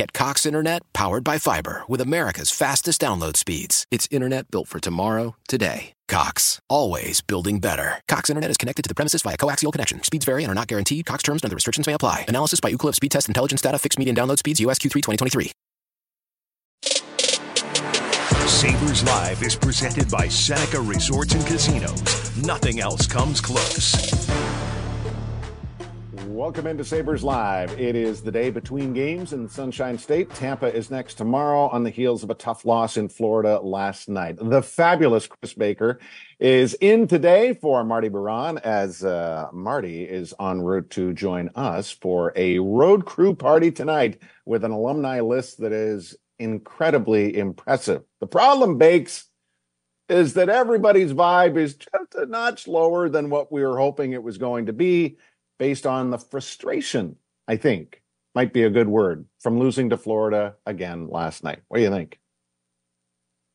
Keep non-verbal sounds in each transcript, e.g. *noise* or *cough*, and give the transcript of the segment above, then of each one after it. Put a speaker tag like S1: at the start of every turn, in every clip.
S1: Get Cox Internet powered by fiber with America's fastest download speeds. It's internet built for tomorrow, today. Cox, always building better. Cox Internet is connected to the premises via coaxial connection. Speeds vary and are not guaranteed. Cox terms and other restrictions may apply. Analysis by Ookla Speed Test Intelligence Data. Fixed median download speeds. US Q3 2023.
S2: Sabres Live is presented by Seneca Resorts and Casinos. Nothing else comes close.
S3: Welcome into Sabres Live. It is the day between games in Sunshine State. Tampa is next tomorrow on the heels of a tough loss in Florida last night. The fabulous Chris Baker is in today for Marty Biron as uh, Marty is en route to join us for a road crew party tonight with an alumni list that is incredibly impressive. The problem, Bakes, is that everybody's vibe is just a notch lower than what we were hoping it was going to be based on the frustration, I think might be a good word from losing to Florida again last night. What do you think?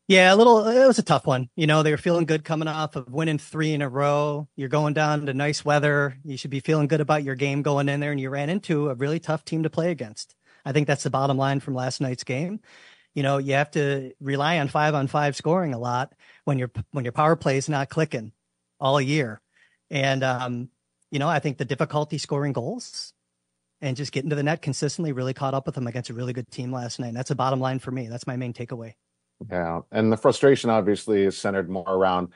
S4: Yeah, a little, it was a tough one. You know, they were feeling good coming off of winning three in a row. You're going down to nice weather. You should be feeling good about your game going in there, and you ran into a really tough team to play against. I think that's the bottom line from last night's game. You know, you have to rely on five on five scoring a lot when your when your power play is not clicking all year. And um, you know, I think the difficulty scoring goals and just getting to the net consistently really caught up with them against a really good team last night. And that's a bottom line for me. That's my main takeaway.
S3: Yeah. And the frustration obviously is centered more around,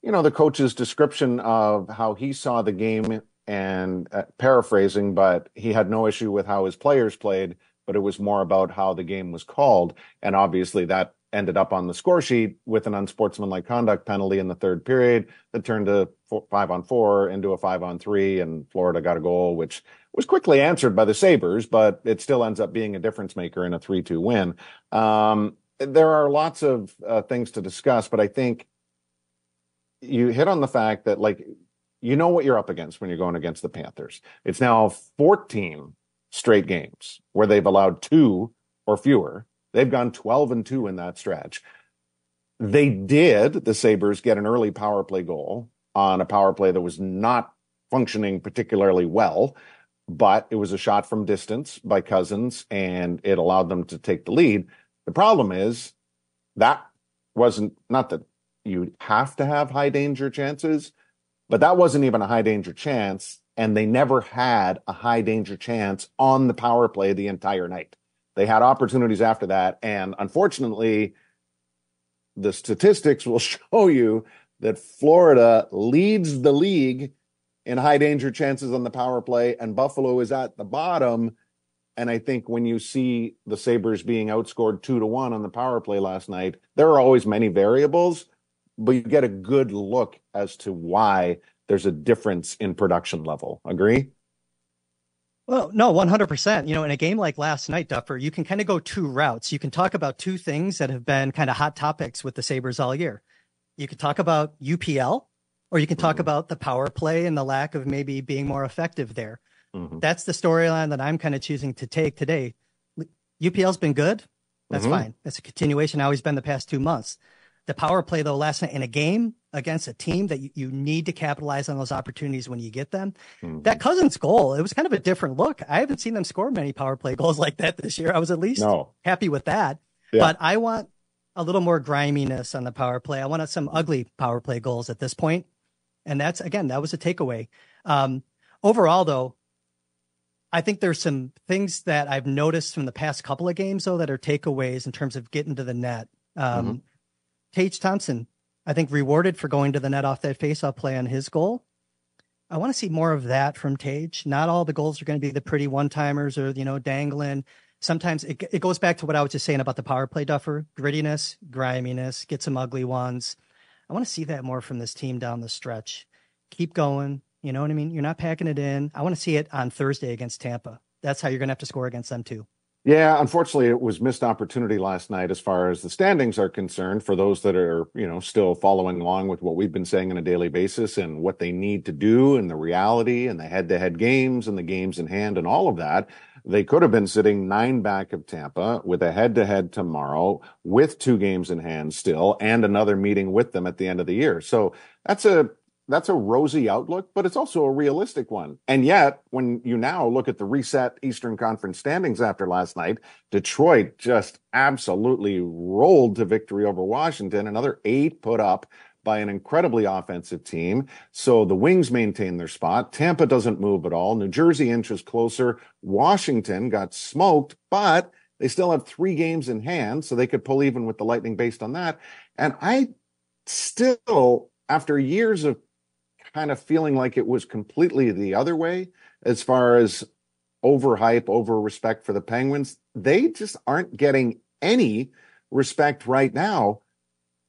S3: you know, the coach's description of how he saw the game and uh, paraphrasing, but he had no issue with how his players played, but it was more about how the game was called. And obviously that ended up on the score sheet with an unsportsmanlike conduct penalty in the third period that turned a four, five on four into a five on three, and Florida got a goal, which was quickly answered by the Sabres, but it still ends up being a difference maker in a 3 2 win. Um, there are lots of uh, things to discuss, but I think you hit on the fact that, like, you know what you're up against when you're going against the Panthers. It's now 14 straight games where they've allowed two or fewer They've gone 12 and 2 in that stretch. They did, the Sabres, get an early power play goal on a power play that was not functioning particularly well, but it was a shot from distance by Cozens and it allowed them to take the lead. The problem is that wasn't not that you have to have high danger chances, but that wasn't even a high danger chance. And they never had a high danger chance on the power play the entire night. They had opportunities after that. And unfortunately, the statistics will *laughs* show you that Florida leads the league in high danger chances on the power play, and Buffalo is at the bottom. And I think when you see the Sabres being outscored two to one on the power play last night, there are always many variables, but you get a good look as to why there's a difference in production level. Agree?
S4: Well, no, 100%. You know, in a game like last night, Duffer, you can kind of go two routes. You can talk about two things that have been kind of hot topics with the Sabres all year. You could talk about UPL, or you can talk mm-hmm. about the power play and the lack of maybe being more effective there. Mm-hmm. That's the storyline that I'm kind of choosing to take today. UPL's been good. That's mm-hmm. fine. That's a continuation how he's been the past two months. The power play, though, last night in a game against a team that you, you need to capitalize on those opportunities when you get them. Mm-hmm. That Cozens goal, it was kind of a different look. I haven't seen them score many power play *laughs* goals like that this year. I was at least no. happy with that. Yeah. But I want a little more griminess on the power play. I wanted some ugly power play goals at this point. And that's, again, that was a takeaway. Um, overall, though, I think there's some things that I've noticed from the past couple of games, though, that are takeaways in terms of getting to the net. Um, mm-hmm. Tage Thompson, I think rewarded for going to the net off that faceoff play on his goal. I want to see more of that from Tage. Not all the goals are going to be the pretty one timers or, you know, dangling. sometimes it, it goes back to what I was just saying about the power play duffer grittiness, griminess, get some ugly ones. I want to see that more from this team down the stretch. Keep going. You know what I mean? You're not packing it in. I want to see it on Thursday against Tampa. That's how you're going to have to score against them too.
S3: Yeah, unfortunately, it was missed opportunity last night as far as the standings are concerned. For those that are, you know, still following along with what we've been saying on a daily basis and what they need to do and the reality and the head-to-head games and the games in hand and all of that, they could have been sitting nine back of Tampa with a head-to-head tomorrow with two games in hand still and another meeting with them at the end of the year. So that's a that's a rosy outlook, but it's also a realistic one. And yet, when you now look at the reset Eastern Conference standings after last night, Detroit just absolutely rolled to victory over Washington. Another eight put up by an incredibly offensive team. So the Wings maintain their spot. Tampa doesn't move at all. New Jersey inches closer. Washington got smoked, but they still have three games in hand, so they could pull even with the Lightning based on that. And I still, after years of kind of feeling like it was completely the other way as far as overhype, over respect for the Penguins. They just aren't getting any respect right now.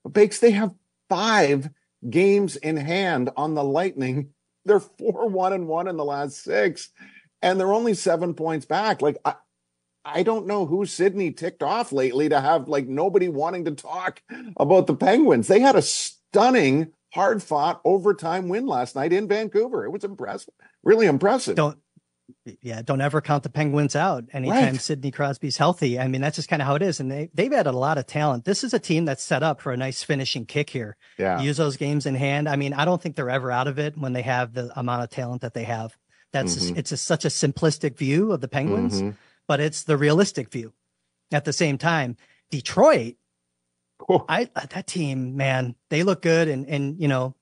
S3: Bakes, they have five games in hand on the Lightning. *laughs* They're four, one, and one in the last six, and they're only seven points back. Like, I, I don't know who Sidney ticked off lately to have like nobody wanting to talk about the Penguins. They had a stunning hard fought overtime win last night in Vancouver. It was impressive, really impressive.
S4: Don't, yeah, don't ever count the Penguins out anytime right. Sidney Crosby's healthy. I mean, that's just kind of how it is. And they, they've added a lot of talent. This is a team that's set up for a nice finishing kick here.
S3: Yeah.
S4: Use those games in hand. I mean, I don't think they're ever out of it when they have the amount of talent that they have. That's, mm-hmm. it's a, such a simplistic view of the Penguins, mm-hmm. but it's the realistic view. At the same time, Detroit Cool. I that team, man, they look good, and and you know,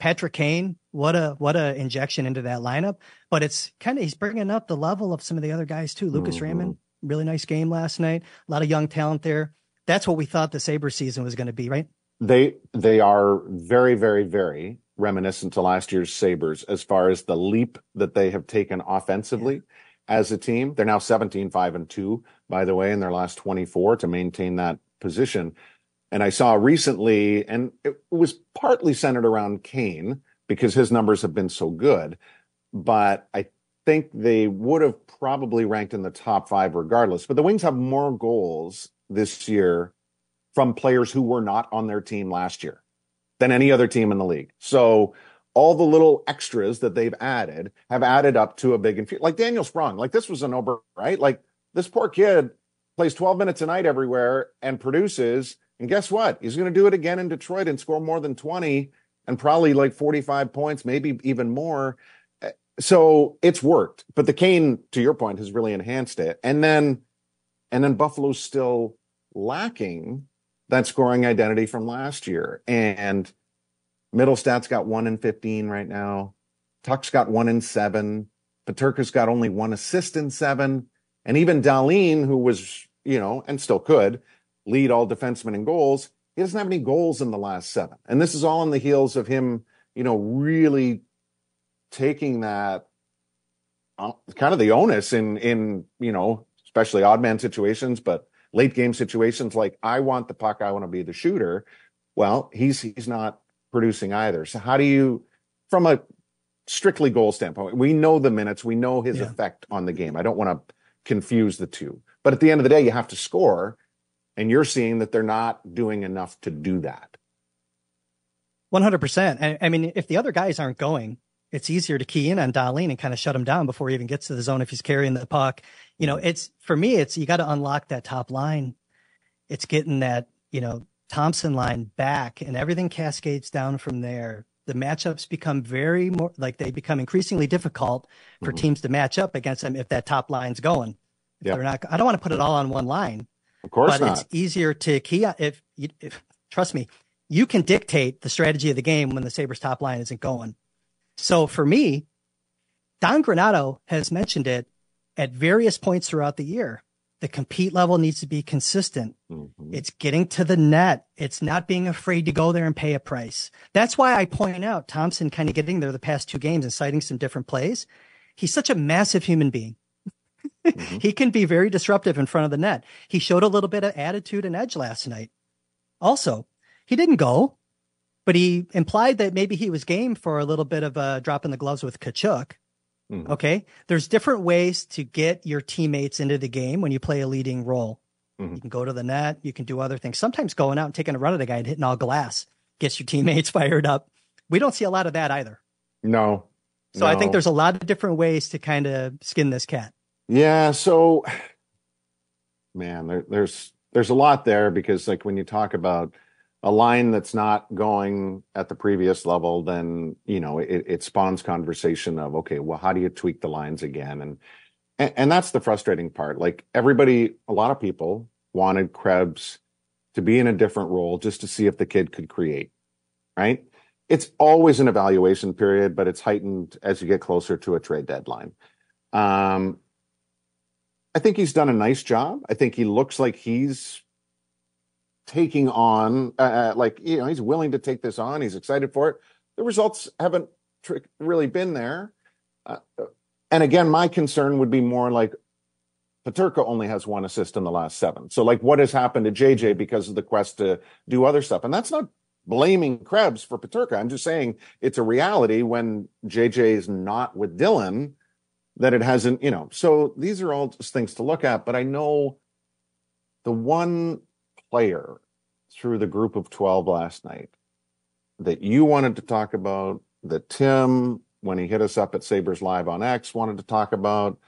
S4: Patrick Kane, what a what a injection into that lineup. But it's kind of he's bringing up the level of some of the other guys too. Lucas mm-hmm. Raymond, really nice game last night. A lot of young talent there. That's what we thought the Sabre season was going to be, right?
S3: They they are very very very reminiscent to last year's Sabres as far as the leap that they have taken offensively. Yeah as a team. They're now 17, 5 and 2, by the way, in their last 24 to maintain that position. And I saw recently, and it was partly centered around Kane because his numbers have been so good, but I think they would have probably ranked in the top five regardless. But the Wings have more goals this year from players who were not on their team last year than any other team in the league. So all the little extras that they've added have added up to a big infusion. Like Daniel Sprong, like this was a no right? Like this poor kid plays 12 minutes a night everywhere and produces. And guess what? He's going to do it again in Detroit and score more than 20 and probably like 45 points, maybe even more. Eh, so it's worked. But the Kane, to your point, has really enhanced it. And then, and then Buffalo's still lacking that scoring identity from last year. And Mittelstadt's got one in 15 right now. Tuch's got one in seven. Peterka's got only one assist in seven. And even Dahlin, who was, you know, and still could lead all defensemen in goals, he doesn't have any goals in the last seven. And this is all on the heels of him, you know, really taking that uh, kind of the onus in, in, you know, especially odd man situations, but late game situations like I want the puck, I want to be the shooter. Well, he's, he's not producing either. So how do you, from a strictly goal standpoint, we know the minutes, we know his yeah. effect on the game. I don't want to confuse the two. But at the end of the day, you have to score, and you're seeing that they're not doing enough to do that.
S4: 100%. I, mean, if the other guys aren't going, it's easier to key in on Dahlin and kind of shut him down before he even gets to the zone if he's carrying the puck. You know, it's for me, it's you got to unlock that top line. It's getting that, you know, Thompson line back and everything cascades down from there. The matchups become very more like they become increasingly difficult for mm-hmm. teams to match up against them if that top line's going. If yep. they're not, I don't want to put it all on one line.
S3: Of course
S4: but
S3: not.
S4: it's easier to key if, if trust me, you can dictate the strategy of the game when the Sabres top line isn't going. So for me, Don Granato has mentioned it at various points throughout the year. The compete level needs to be consistent. Mm-hmm. It's getting to the net. It's not being afraid to go there and pay a price. That's why I point out Thompson kind of getting there the past two games and citing some different plays. He's such a massive human being. mm-hmm. *laughs* he can be very disruptive in front of the net. He showed a little bit of attitude and edge last night. Also, he didn't go, but he implied that maybe he was game for a little bit of a drop in the gloves with Tkachuk. Mm-hmm. Okay. There's different ways to get your teammates into the game when you play a leading role. Mm-hmm. You can go to the net. You can do other things. Sometimes going out and taking a run at a guy and hitting all glass gets your *laughs* teammates fired up. We don't see a lot of that either.
S3: No.
S4: So
S3: no.
S4: I think there's a lot of different ways to kind of skin this cat.
S3: Yeah. So, man, there, there's there's a lot there because like when you talk about a line that's not going at the previous level, then you know it, it spawns conversation of okay, well, how do you tweak the lines again? And, and and that's the frustrating part. Like everybody, a lot of people wanted Krebs to be in a different role just to see if the kid could create, right? It's always an evaluation period, but it's heightened as you get closer to a trade deadline. Um, I think he's done a nice job. I think he looks like he's taking on, uh, uh, like, you know, he's willing to take this on. He's excited for it. The results haven't tr- really been there. Uh, and again, my concern would be more like Peterka only has one assist in the last seven. So, like, what has happened to JJ because of the quest to do other stuff? And that's not blaming Krebs for Peterka. I'm just saying it's a reality when JJ is not with Dylan that it hasn't, you know. So these are all just things to look at. But I know the one player through the group of 12 last night that you wanted to talk about, that Tim, when he hit us up at Sabres Live on X, wanted to talk about,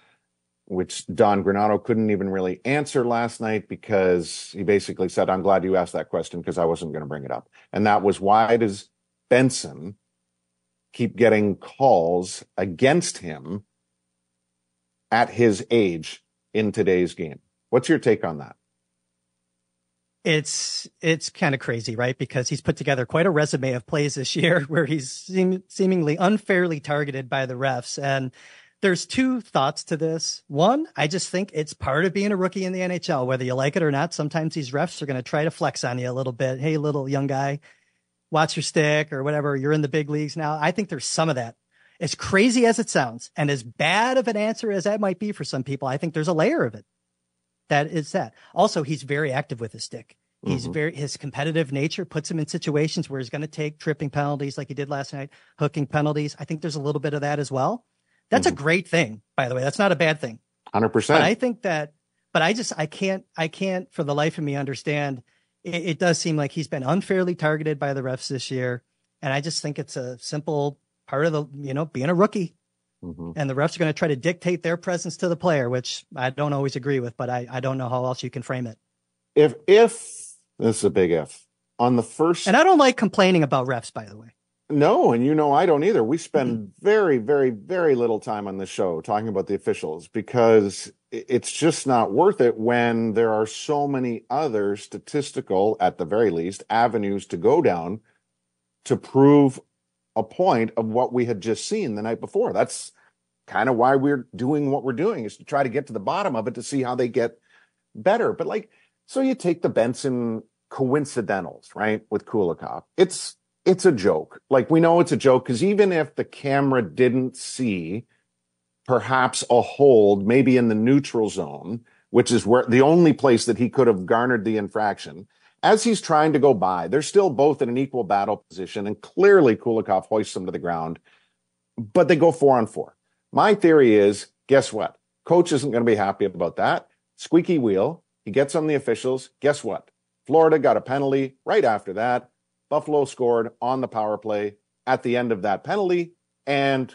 S3: which Don Granato couldn't even really answer last night because he basically said, I'm glad you asked that question because I wasn't going to bring it up. And that was why does Benson keep getting calls against him at his age in today's game? What's your take on that?
S4: It's it's kind of crazy, right? Because he's put together quite a resume of plays this year *laughs* where he's seem, seemingly unfairly targeted by the refs. And there's two thoughts to this. One, I just think it's part of being a rookie in the NHL, whether you like it or not. Sometimes these refs are going to try to flex on you a little bit. Hey, little young guy, watch your stick or whatever. You're in the big leagues now. I think there's some of that. As crazy as it sounds and as bad of an answer as that might be for some people, I think there's a layer of it that is that. Also, he's very active with his stick. He's mm-hmm. very his competitive nature puts him in situations where he's going to take tripping penalties like he did last night, hooking penalties. I think there's a little bit of that as well. That's mm-hmm. a great thing, by the way. That's not a bad thing.
S3: Hundred percent.
S4: I think that, but I just I can't I can't for the life of me understand. It, it does seem like he's been unfairly targeted by the refs this year, and I just think it's a simple part of the you know being a rookie. Mm-hmm. And the refs are going to try to dictate their presence to the player, which I don't always agree with, but I, I don't know how else you can frame it.
S3: If if this is a big if on the first,
S4: and I don't like complaining about refs, by the way.
S3: No, and you know I don't either. We spend mm-hmm. very, very, very little time on the show talking about the officials because it's just not worth it when there are so many other statistical, at the very least, avenues to go down to prove a point of what we had just seen the night before. That's kind of why we're doing what we're doing is to try to get to the bottom of it to see how they get better. But like, so you take the Benson coincidentals, right, with Kulikov. It's it's a joke. Like we know it's a joke because even if the camera didn't see perhaps a hold, maybe in the neutral zone, which is where the only place that he could have garnered the infraction, as he's trying to go by, they're still both in an equal battle position, and clearly Kulikov hoists him to the ground, but they go four on four. My theory is, guess what? Coach isn't going to be happy about that. Squeaky wheel. He gets on the officials. Guess what? Florida got a penalty right after that. Buffalo scored on the power play at the end of that penalty, and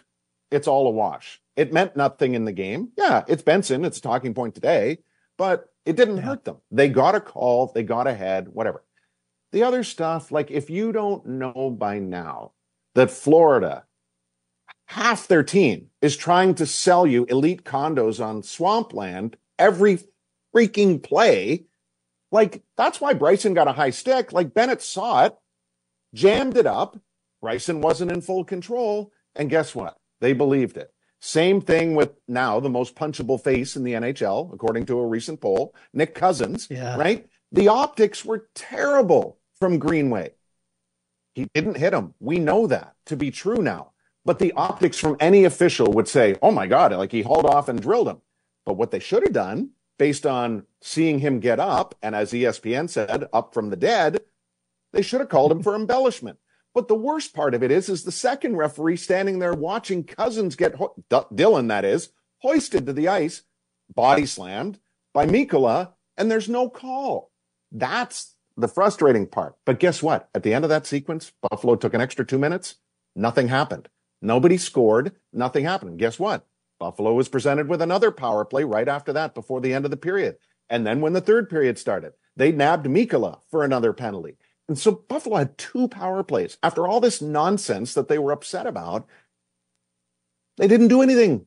S3: it's all a wash. It meant nothing in the game. Yeah, it's Benson. It's a talking point today, but it didn't yeah. hurt them. They got a call, they got ahead, whatever. The other stuff, like if you don't know by now that Florida, half their team is trying to sell you elite condos on swampland every freaking play, like, that's why Bryson got a high stick. Like, Bennett saw it, jammed it up. Bryson wasn't in full control. And guess what? They believed it. Same thing with now the most punchable face in the NHL, according to a recent poll, Nick Cousins, yeah. right? The optics were terrible from Greenway. He didn't hit him. We know that to be true now. But the optics from any official would say, oh my God, like he hauled off and drilled him. But what they should have done, based on seeing him get up, and as ESPN said, up from the dead, they should have called him for embellishment. But the worst part of it is, is the second referee standing there watching Cozens get ho- D- Dylan, that is, hoisted to the ice, body slammed by Mikkola, and there's no call. That's the frustrating part. But guess what? At the end of that sequence, Buffalo took an extra two minutes. Nothing happened. Nobody scored. Nothing happened. Guess what? Buffalo was presented with another power play right after that before the end of the period. And then when the third period started, they nabbed Mikkola for another penalty. And so Buffalo had two power plays. After all this nonsense that they were upset about, they didn't do anything.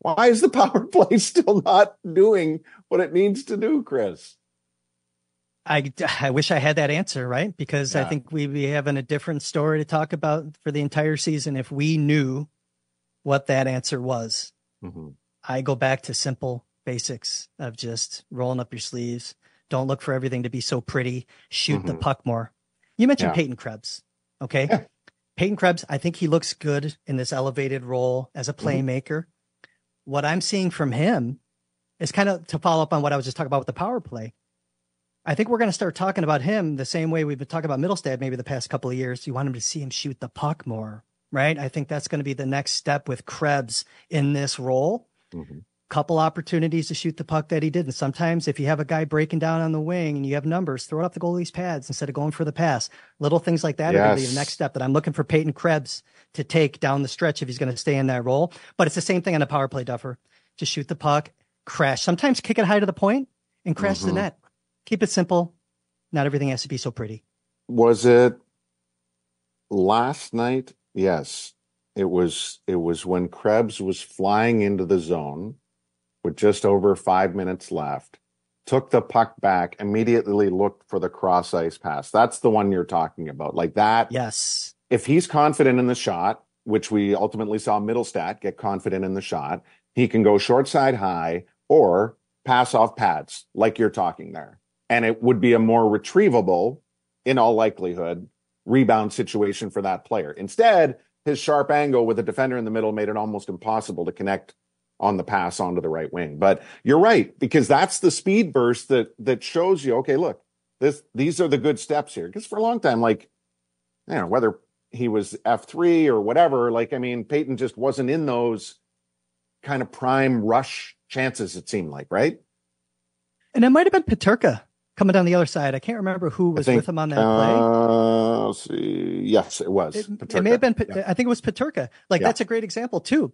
S3: Why is the *laughs* power play still not doing what it needs to do, Chris?
S4: I, I wish I had that answer, right? Because
S3: Yeah.
S4: I think we'd be having a different story to talk about for the entire season if we knew what that answer was.
S3: Mhm.
S4: I go back to simple basics of just rolling up your sleeves. Don't look for everything to be so pretty. Shoot the
S3: Mhm.
S4: puck more. You mentioned
S3: Yeah.
S4: Peyton Krebs. Okay.
S3: Yeah.
S4: Peyton Krebs, I think he looks good in this elevated role as a
S3: Mm-hmm.
S4: playmaker. What I'm seeing from him is kind of to follow up on what I was just talking about with the power play. I think we're going to start talking about him the same way we've been talking about Mittelstadt maybe the past couple of years. You want him to see him shoot the puck more, right? I think that's going to be the next step with Krebs in this role.
S3: Mhm.
S4: Couple opportunities to shoot the puck that he didn't. sometimes if you have a guy breaking down on the wing and you have numbers, throw it up the goalie's pads instead of going for the pass. Little things like that are going to be the next step that I'm looking for Peyton Krebs to take down the stretch if he's going to stay in that role. But it's the same thing on a power play, Duffer. Just shoot the puck, crash. Sometimes kick it high to the point and crash the
S3: Mhm.
S4: net. Keep it simple. Not everything has to be so pretty.
S3: Was it last night? Yes. It was it was when Krebs was flying into the zone with just over five minutes left, took the puck back, immediately looked for the cross ice pass. That's the one you're talking about. Like that.
S4: Yes.
S3: If he's confident in the shot, which we ultimately saw Mittelstadt get confident in the shot, he can go short side high or pass off pads, like you're talking there. And it would be a more retrievable, in all likelihood, rebound situation for that player. Instead, his sharp angle with a defender in the middle made it almost impossible to connect on the pass onto the right wing. But you're right, because that's the speed burst that that shows you, okay, look, this these are the good steps here. Because for a long time, like, you know, whether he was F3 or whatever, like, I mean, Peyton just wasn't in those kind of prime rush chances, it seemed like, right?
S4: And it might have been Peterka coming down the other side. I can't remember who was
S3: think,
S4: with him on that play.
S3: Uh, let's see. Yes, it was.
S4: It, it may have been,
S3: Yeah.
S4: I think it was Peterka. Like
S3: Yeah.
S4: that's a great example too.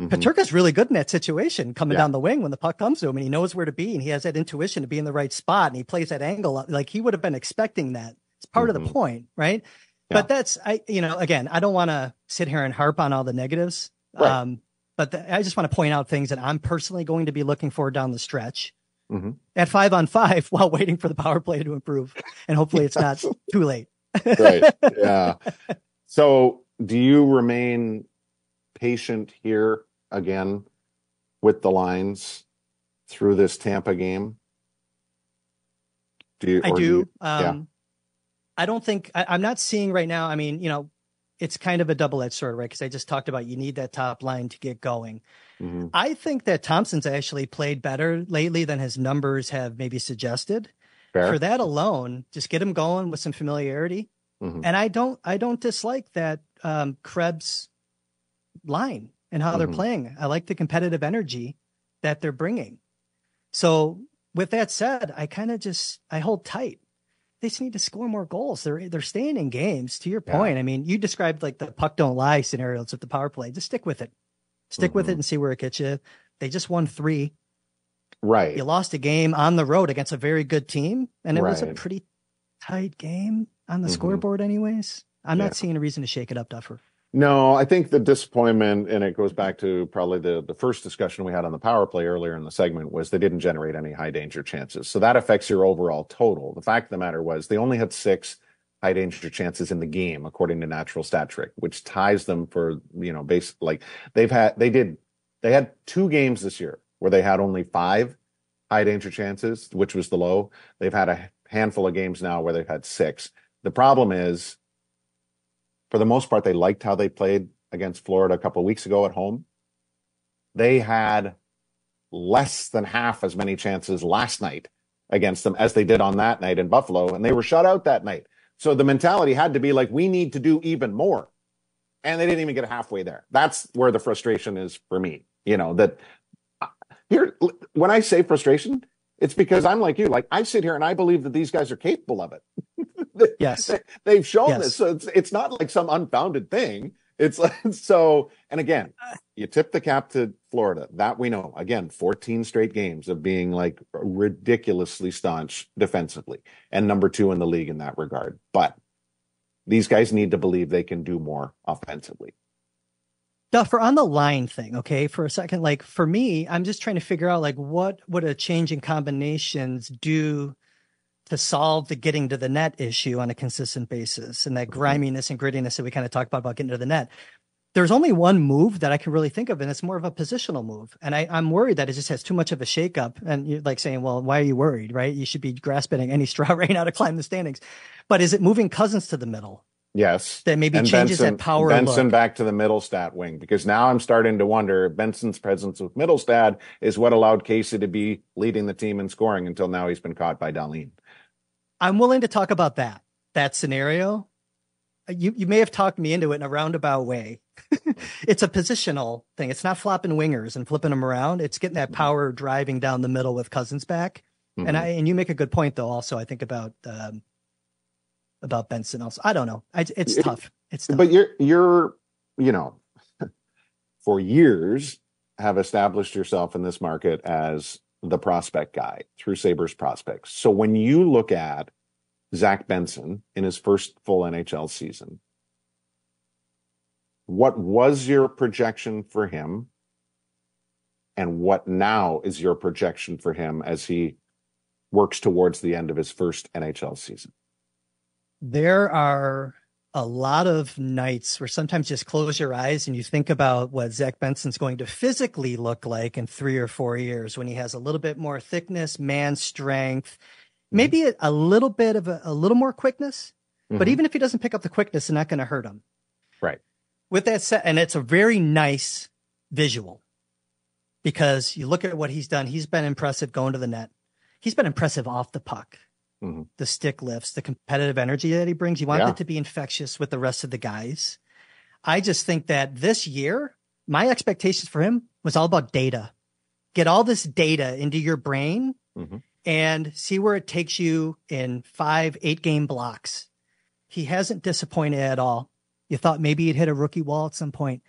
S3: Mhm.
S4: Peterka's really good in that situation, coming
S3: Yeah.
S4: down the wing when the puck comes to him, and he knows where to be, and he has that intuition to be in the right spot, and he plays that angle. Like he would have been expecting that. It's part of
S3: Mhm.
S4: the point, right?
S3: Yeah.
S4: But that's I, you know, again, I don't want to sit here and harp on all the negatives.
S3: Right.
S4: Um, but the, I just want to point out things that I'm personally going to be looking for down the stretch
S3: Mhm.
S4: at five on five *laughs* while waiting for the power play to improve, and hopefully it's not *laughs* too late.
S3: right. *laughs* Yeah. So, do you remain patient here again with the lines through this Tampa game? Do you?
S4: I
S3: or
S4: do.
S3: you-
S4: um,
S3: yeah.
S4: I don't think I, I'm not seeing right now. I mean, you know, it's kind of a double edged sword, right? Because I just talked about you need that top line to get going.
S3: Mhm.
S4: I think that Thompson's actually played better lately than his numbers have maybe suggested.
S3: Fair.
S4: For that alone, just get him going with some familiarity.
S3: Mhm.
S4: And I don't, I don't dislike that um, Krebs line and how they're
S3: Mhm.
S4: playing. I like the competitive energy that they're bringing. So with that said, I kind of just I hold tight. They just need to score more goals. They're they're staying in games. To your
S3: Yeah.
S4: point, I mean, you described like the puck don't lie scenarios with the power play. Just stick with it. Stick with
S3: Mhm.
S4: it and see where it gets you. They just won three.
S3: Right.
S4: You lost a game on the road against a very good team, and it was a pretty tight game on the
S3: Mhm.
S4: scoreboard, anyways. I'm
S3: Yeah.
S4: not seeing a reason to shake it up, Duffer.
S3: No, I think the disappointment, and it goes back to probably the, the first discussion we had on the power play earlier in the segment, was they didn't generate any high danger chances. So that affects your overall total. The fact of the matter was they only had six high danger chances in the game, according to Natural Stat Trick, which ties them for, you know, base like they've had, they did, they had two games this year where they had only five high danger chances, which was the low. They've had a handful of games now where they've had six. The problem is for the most part, they liked how they played against Florida a couple weeks ago at home. They had less than half as many chances last night against them as they did on that night in Buffalo, and they were shut out that night. So the mentality had to be like, we need to do even more. And they didn't even get halfway there. That's where the frustration is for me. You know, that uh, here, when I say frustration, it's because I'm like you. Like I sit here and I believe that these guys are capable of
S4: it. *laughs* yes.
S3: They, have shown yes. this. So it's, it's not like some unfounded thing. It's like, *laughs* so, and again, uh. you tip the cap to Florida. That we know. Again, 14 straight games of being like ridiculously staunch defensively and number two in the league in that regard. But these guys need to believe they can do more offensively.
S4: Duffer on the line thing, okay, for a second, like for me, I'm just trying to figure out like what would a change in combinations do to solve the getting to the net issue on a consistent basis and that mm-hmm. griminess and grittiness that we kind of talked about about getting to the net. There's only one move that I can really think of, and it's more of a positional move. And I, am worried that it just has too much of a shakeup. And you're like saying, well, why are you worried? Right? You should be grasping any *laughs* straw right now to climb the standings. But is it moving Cozens to the middle?
S3: Yes.
S4: That maybe and changes
S3: Benson,
S4: that power.
S3: Benson
S4: look.
S3: back to the Mittelstadt wing because now I'm starting to wonder Benson's presence with Mittelstadt is what allowed Casey to be leading the team in scoring until now he's been caught by Dahlin.
S4: I'm willing to talk about that that scenario. You you may have talked me into it in a roundabout way. *laughs* it's a positional thing. It's not flopping wingers and flipping them around. It's getting that mm-hmm. power driving down the middle with Cozens back. Mm-hmm. And I and you make a good point though. Also, I think about um, about Benson. Also, I don't know. I, it's it, tough. It's tough.
S3: But you're you're you know *laughs* for years have established yourself in this market as the prospect guy through Sabres prospects. So when you look at Zach Benson in his first full NHL season, what was your projection for him? And what now is your projection for him as he works towards the end of his first NHL season?
S4: There are a lot of nights where sometimes just close your eyes and you think about what Zach Benson's going to physically look like in three or four years when he has a little bit more thickness, man strength, mm-hmm. maybe a, a little bit of a, a little more quickness. Mm-hmm. But even if he doesn't pick up the quickness, it's not going to hurt him.
S3: Right.
S4: With that said, and it's a very nice visual because you look at what he's done. He's been impressive going to the net. He's been impressive off the puck mm-hmm. the stick lifts, the competitive energy that he brings. You want yeah. it to be infectious with the rest of the guys. I just think that this year, my expectations for him was all about data. Get all this data into your brain mm-hmm. and see where it takes you in five, eight game blocks. He hasn't disappointed at all. You thought maybe he'd hit a rookie wall at some point.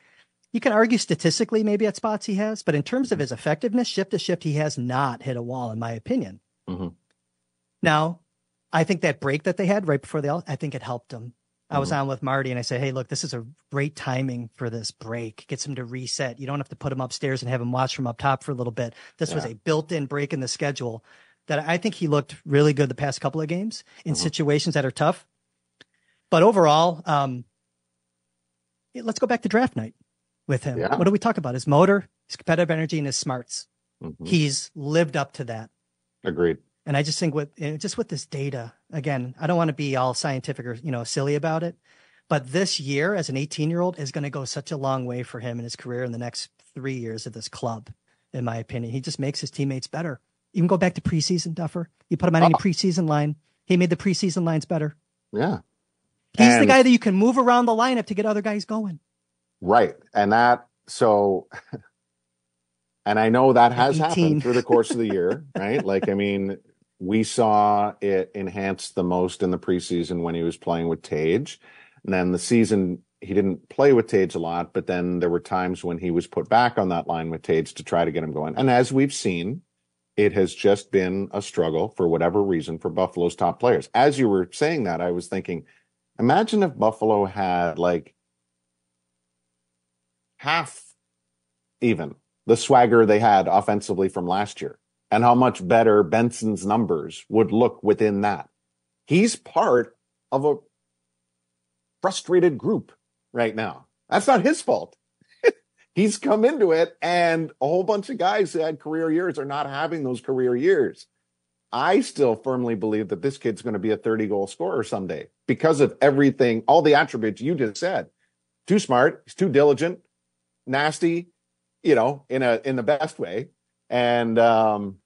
S4: You can argue statistically, maybe at spots he has, but in terms of his effectiveness, shift to shift, he has not hit a wall, in my opinion. Mm-hmm. Now, I think that break that they had right before the, I think it helped them. I was mm-hmm. on with Marty and I said, Hey, look, this is a great timing for this break. Gets him to reset. You don't have to put him upstairs and have him watch from up top for a little bit. This yeah. was a built in break in the schedule that I think he looked really good the past couple of games in mm-hmm. situations that are tough. But overall, um, let's go back to draft night with him. Yeah. What do we talk about? His motor, his competitive energy, and his smarts. Mm-hmm. He's lived up to that.
S3: Agreed.
S4: And I just think with just with this data, again, I don't want to be all scientific or you know silly about it, but this year as an 18 year old is going to go such a long way for him in his career in the next three years of this club, in my opinion. He just makes his teammates better. You can go back to preseason, Duffer. You put him on any oh. preseason line. He made the preseason lines better.
S3: Yeah.
S4: He's and, the guy that you can move around the lineup to get other guys going.
S3: Right. And that, so, *laughs* and I know that has 18. happened through the course of the *laughs* year, right? Like, I mean, we saw it enhanced the most in the preseason when he was playing with Tage. And then the season, he didn't play with Tage a lot, but then there were times when he was put back on that line with Tage to try to get him going. And as we've seen, it has just been a struggle for whatever reason for Buffalo's top players. As you were saying that, I was thinking, imagine if Buffalo had like half even the swagger they had offensively from last year and how much better Benson's numbers would look within that. He's part of a frustrated group right now. That's not his fault. *laughs* He's come into it, and a whole bunch of guys who had career years are not having those career years. I still firmly believe that this kid's going to be a 30 goal scorer someday because of everything, all the attributes you just said. Too smart, he's too diligent, nasty, you know, in a in the best way And um,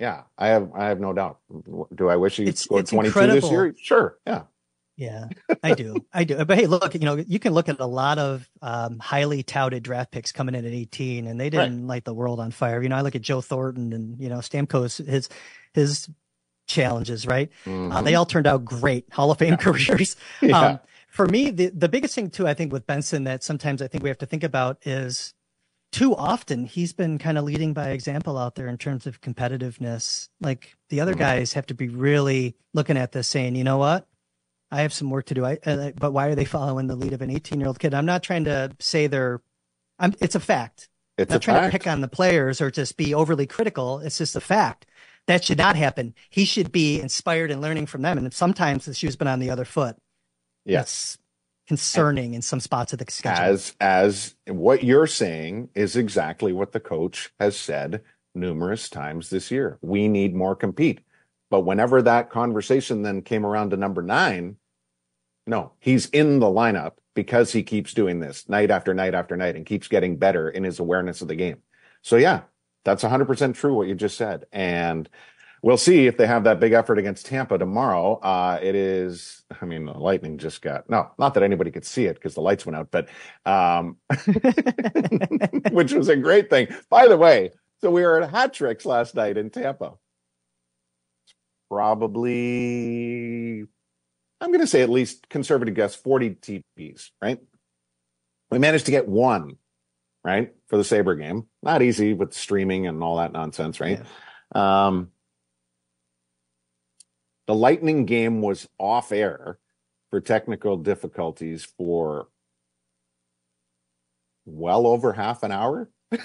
S3: yeah, I have I have no doubt. Do I wish he
S4: It's-
S3: scored
S4: it's
S3: 22 this year? Sure. Yeah.
S4: Yeah, I do. I do. But hey, look, you know, you can look at a lot of um, highly touted draft picks coming in at 18, and they didn't light the world on fire. You know, I look at Joe Thornton and you know Stamkos, his his challenges, right? Uh,
S3: Mhm.
S4: they all turned out great Hall of Fame careers. *laughs*
S3: Yeah.
S4: Um, for me, the the biggest thing too, I think with Benson that sometimes I think we have to think about is too often he's been kind of leading by example out there in terms of competitiveness. Like the other
S3: Mhm.
S4: guys have to be really looking at this, saying, you know what, I have some work to do. I, uh, but why are they following the lead of an 18 year old kid? I'm not trying to say they're. I'm, it's a fact.
S3: it's
S4: not
S3: a
S4: trying
S3: fact.
S4: to pick on the players or just be overly critical. It's just a fact. That should not happen. He should be inspired and learning from them. And sometimes the shoe's been on the other foot.
S3: Yes.
S4: Concerning in some spots of the schedule.
S3: As as what you're saying is exactly what the coach has said numerous times this year. We need more compete. But whenever that conversation then came around to number nine, no, he's in the lineup because he keeps doing this night after night after night and keeps getting better in his awareness of the game. So yeah, that's 100% true what you just said. And we'll see if they have that big effort against Tampa tomorrow. Uh, it is, I mean, the Lightning just got, no, not that anybody could see it because the lights went out, but, um, *laughs* which was a great thing. By the way, so we were at Hat Tricks last night in Tampa. Probably, I'm going to say at least conservative guess 40 TPs, right? We managed to get one, right, for the Sabre game. Not easy with streaming and all that nonsense, right? Um, the Lightning game was off air for technical difficulties for well over half an hour. *laughs*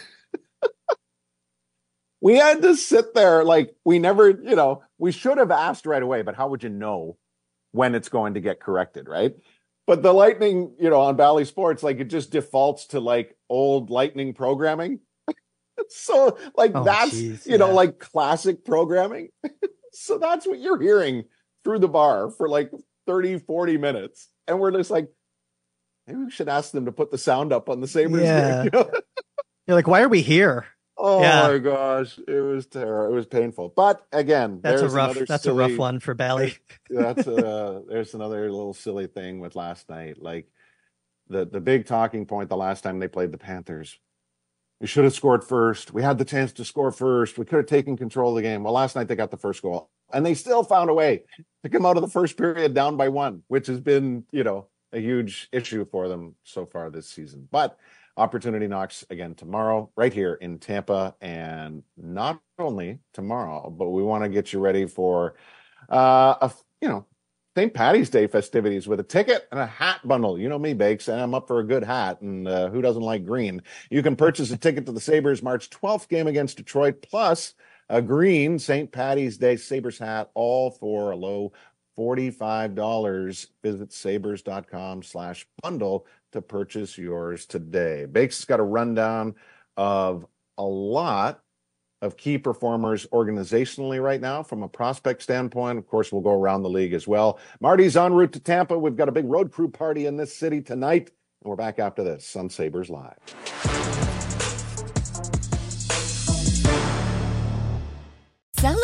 S3: we had to sit there like we never, you know, we should have asked right away, but how would you know when it's going to get corrected, right? But the Lightning, you know, on Bally Sports, like it just defaults to like old Lightning programming. *laughs* so like
S4: Oh,
S3: that's
S4: geez,
S3: you know
S4: yeah.
S3: like classic programming. *laughs* so that's what you're hearing through the bar for like 30, 40 minutes. And we're just like, maybe we should ask them to put the sound up on the Sabres.
S4: Yeah.
S3: game, you know?
S4: You're like, why are we here?
S3: Oh
S4: Yeah.
S3: my gosh, it was terrible. It was painful. But again,
S4: That's a rough. That's a rough one for Bally.
S3: that's uh there's another little silly thing with last night. Like the the big talking point the last time they played the Panthers. We should have scored first. We had the chance to score first. We could have taken control of the game. Well, last night they got the first goal. And they still found a way to come out of the first period down by one, which has been, you know, a huge issue for them so far this season. But opportunity knocks again tomorrow, right here in Tampa. And not only tomorrow, but we want to get you ready for uh a you know St. Patty's Day festivities with a ticket and a hat bundle. You know me, Bakes, and I'm up for a good hat. And uh, who doesn't like green? You can purchase a ticket to the Sabres March 12th game against Detroit, plus a green St. Patty's Day Sabres hat, all for a low $45. Visit sabres.com slash bundle to purchase yours today. Bakes has got a rundown of a lot of key performers organizationally right now from a prospect standpoint. Of course, we'll go around the league as well. Marty's en route to Tampa. We've got a big road crew party in this city tonight. And we're back after this on Sabres Live.